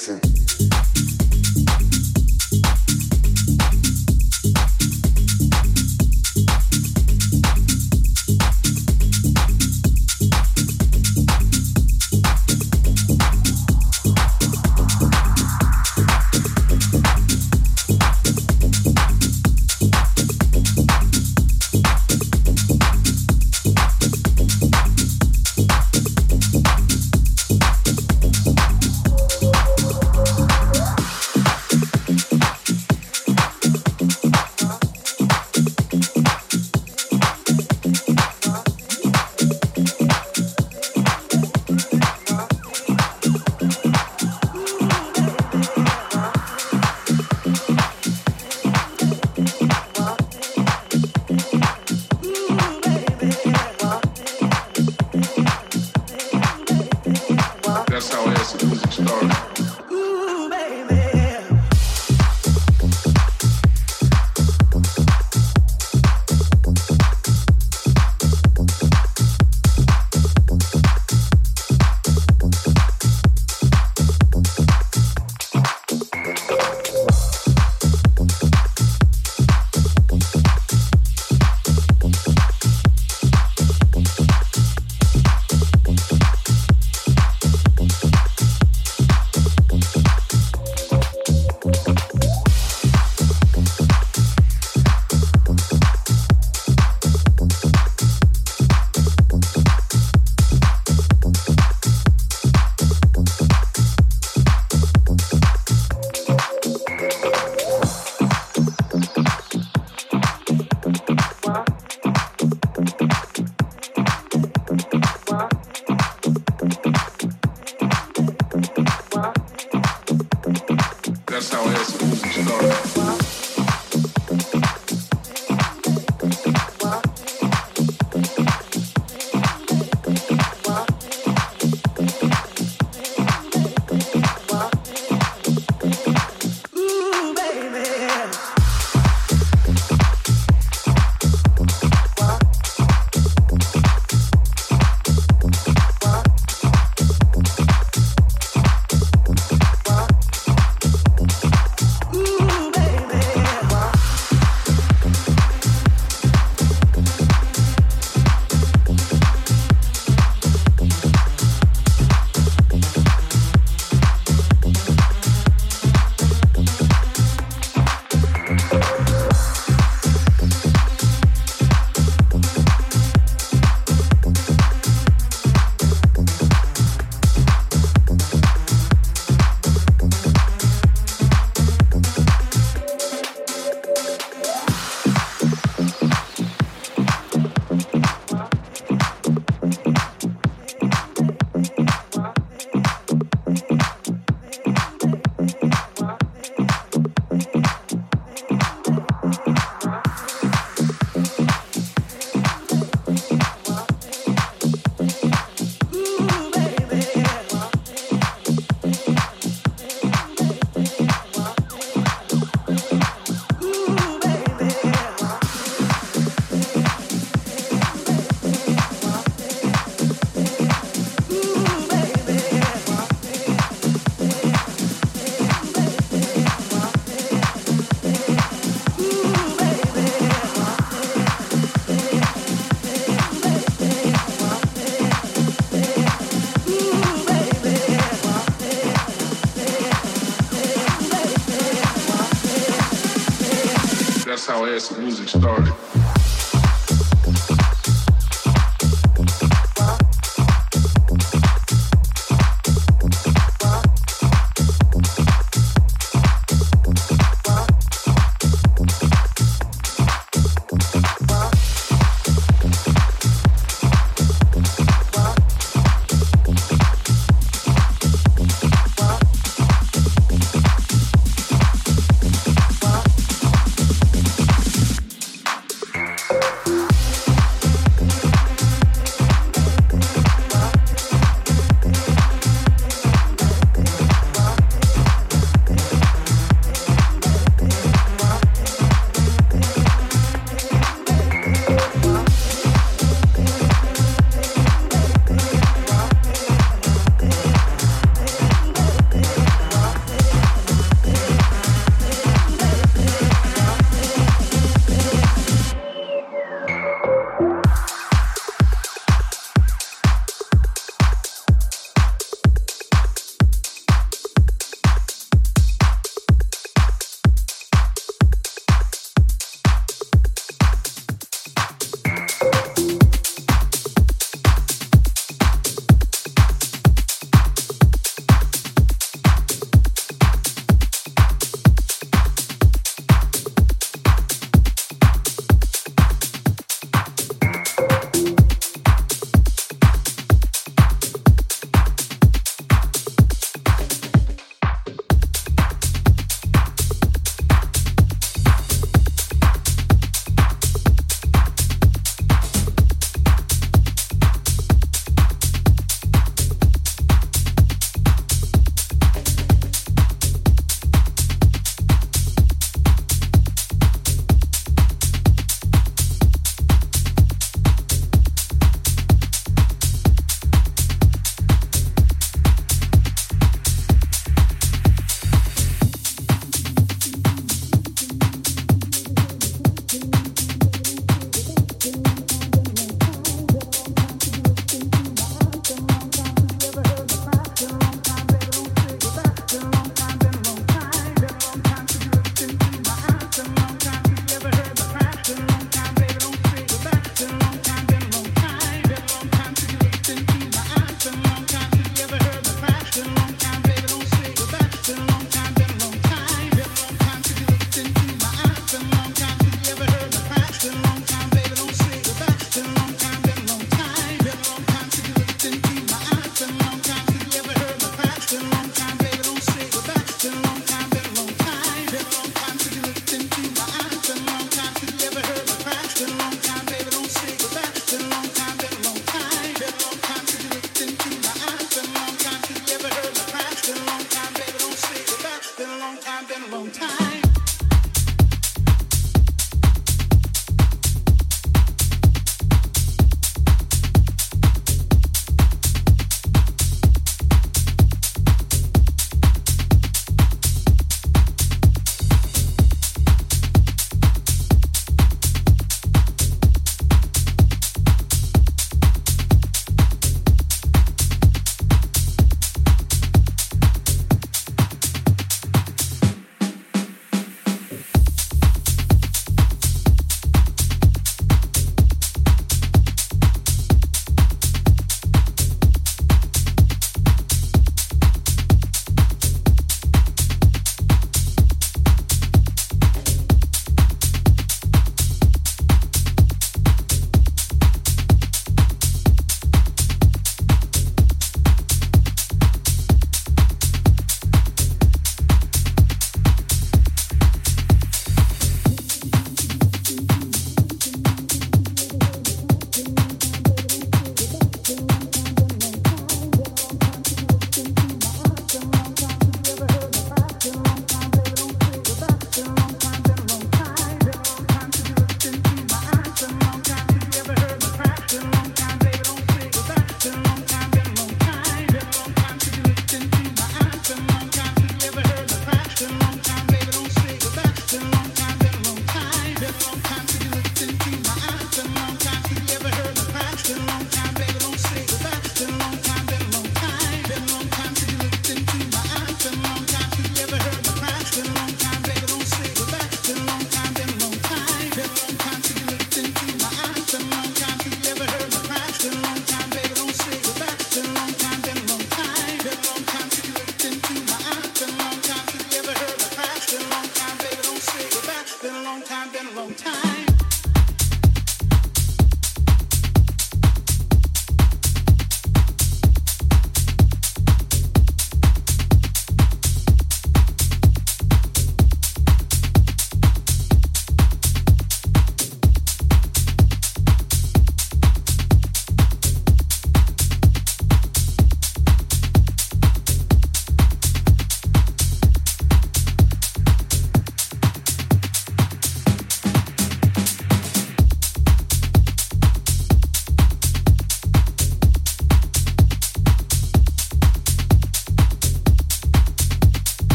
dancing.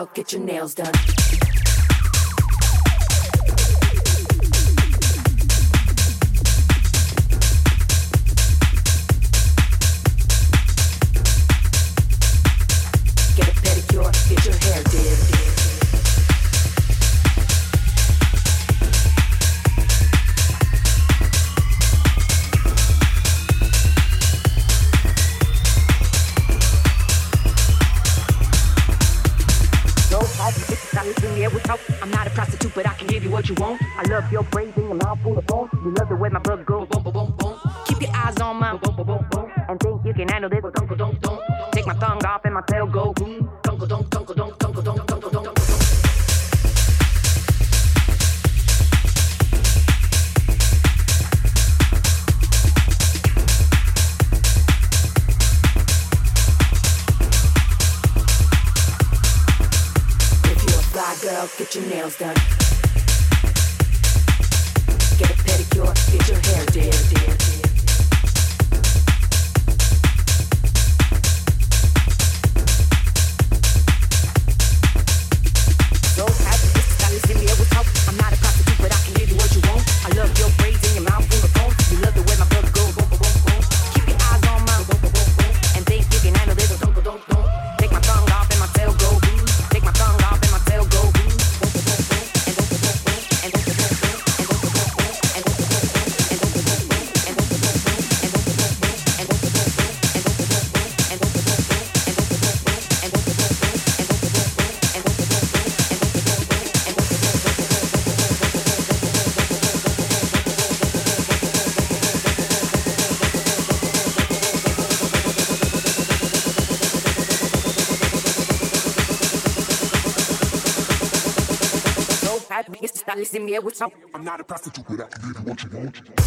out, get your nails done. your nails done. Listen me with some. I'm not a prostitute, but I can give you what you want.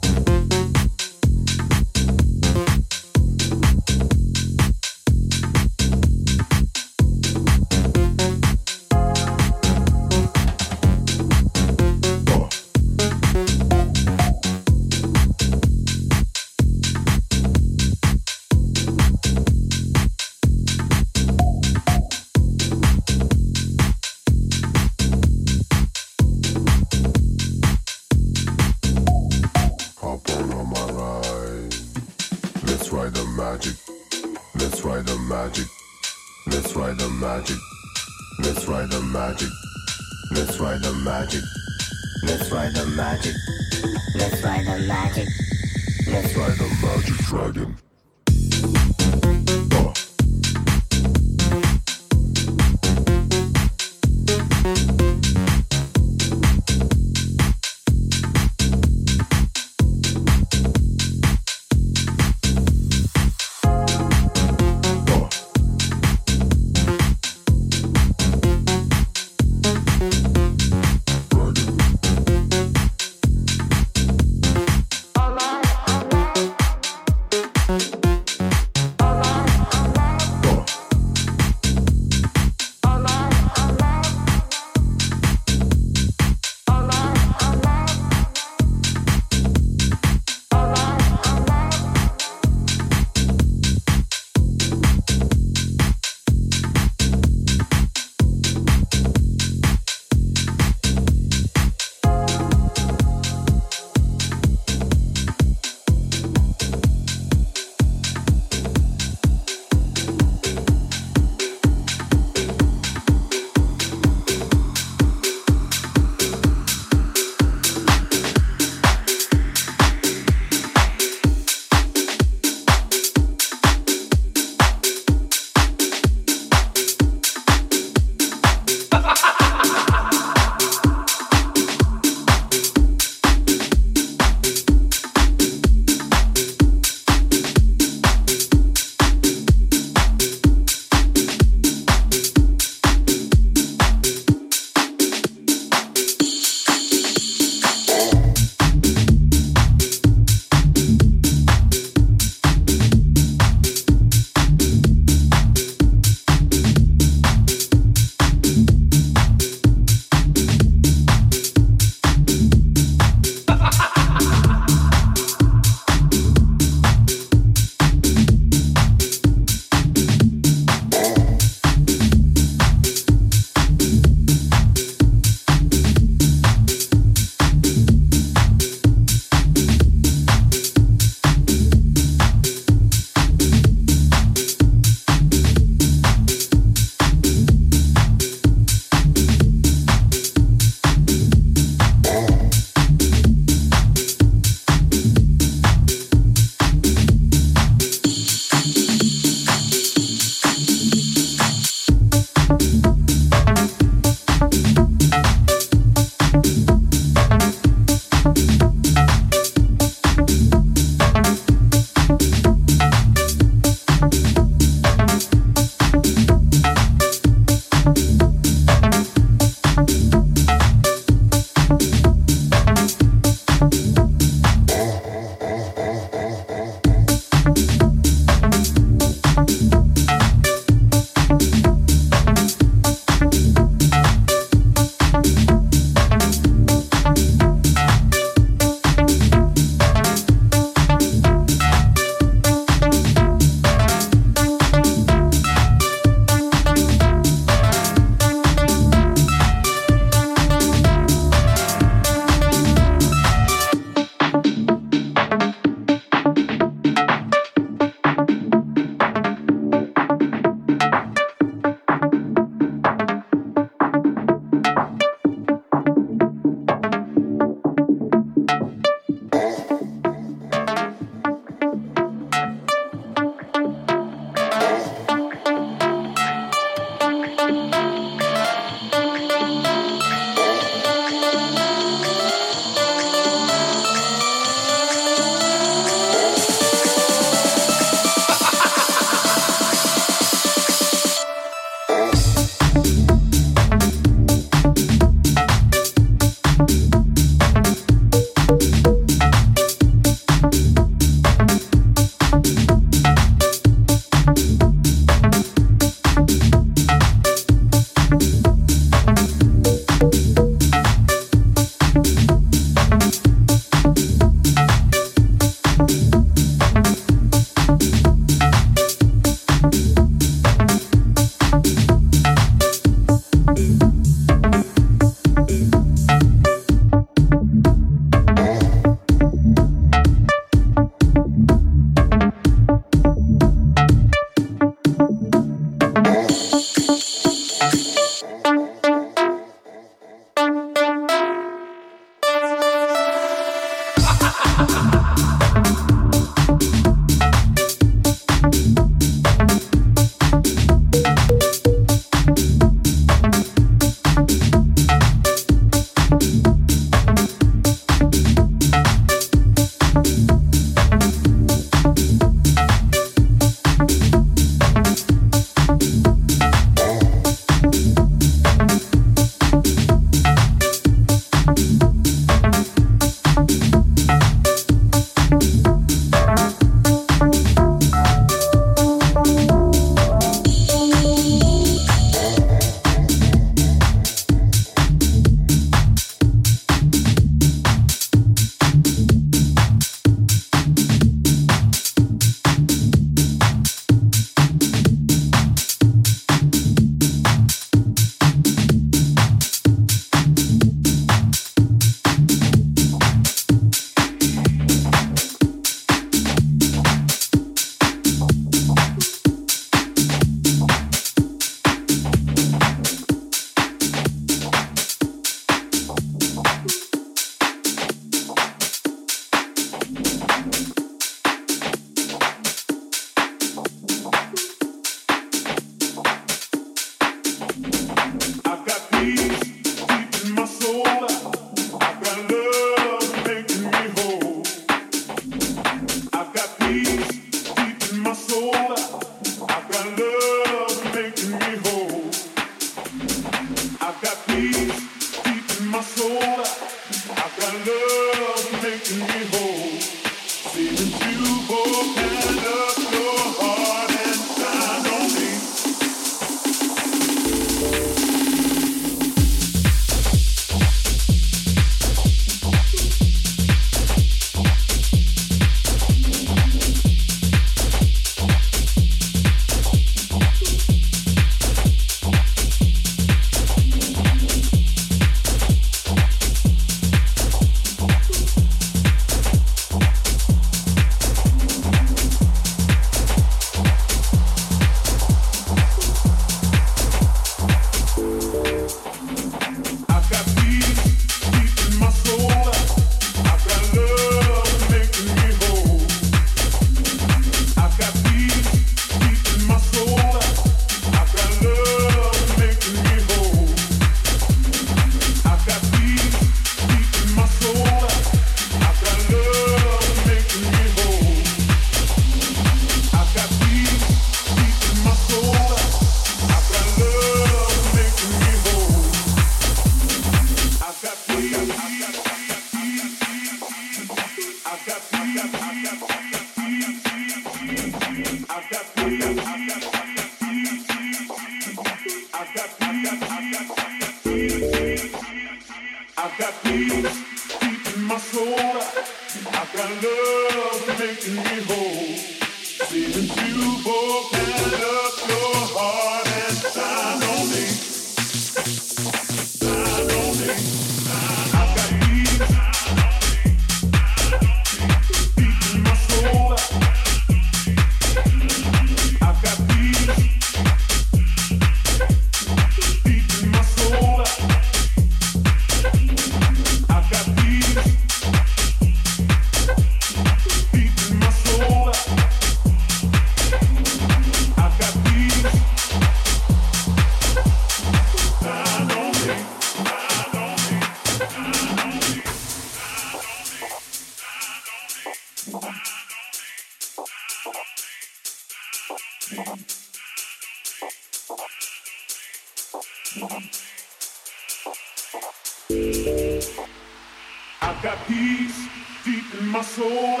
I got peace deep in my soul.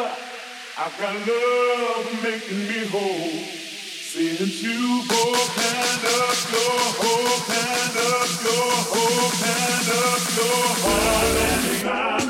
I've got love making me whole. Since you both hand up your hope, hand up your hope, hand up your heart and mind.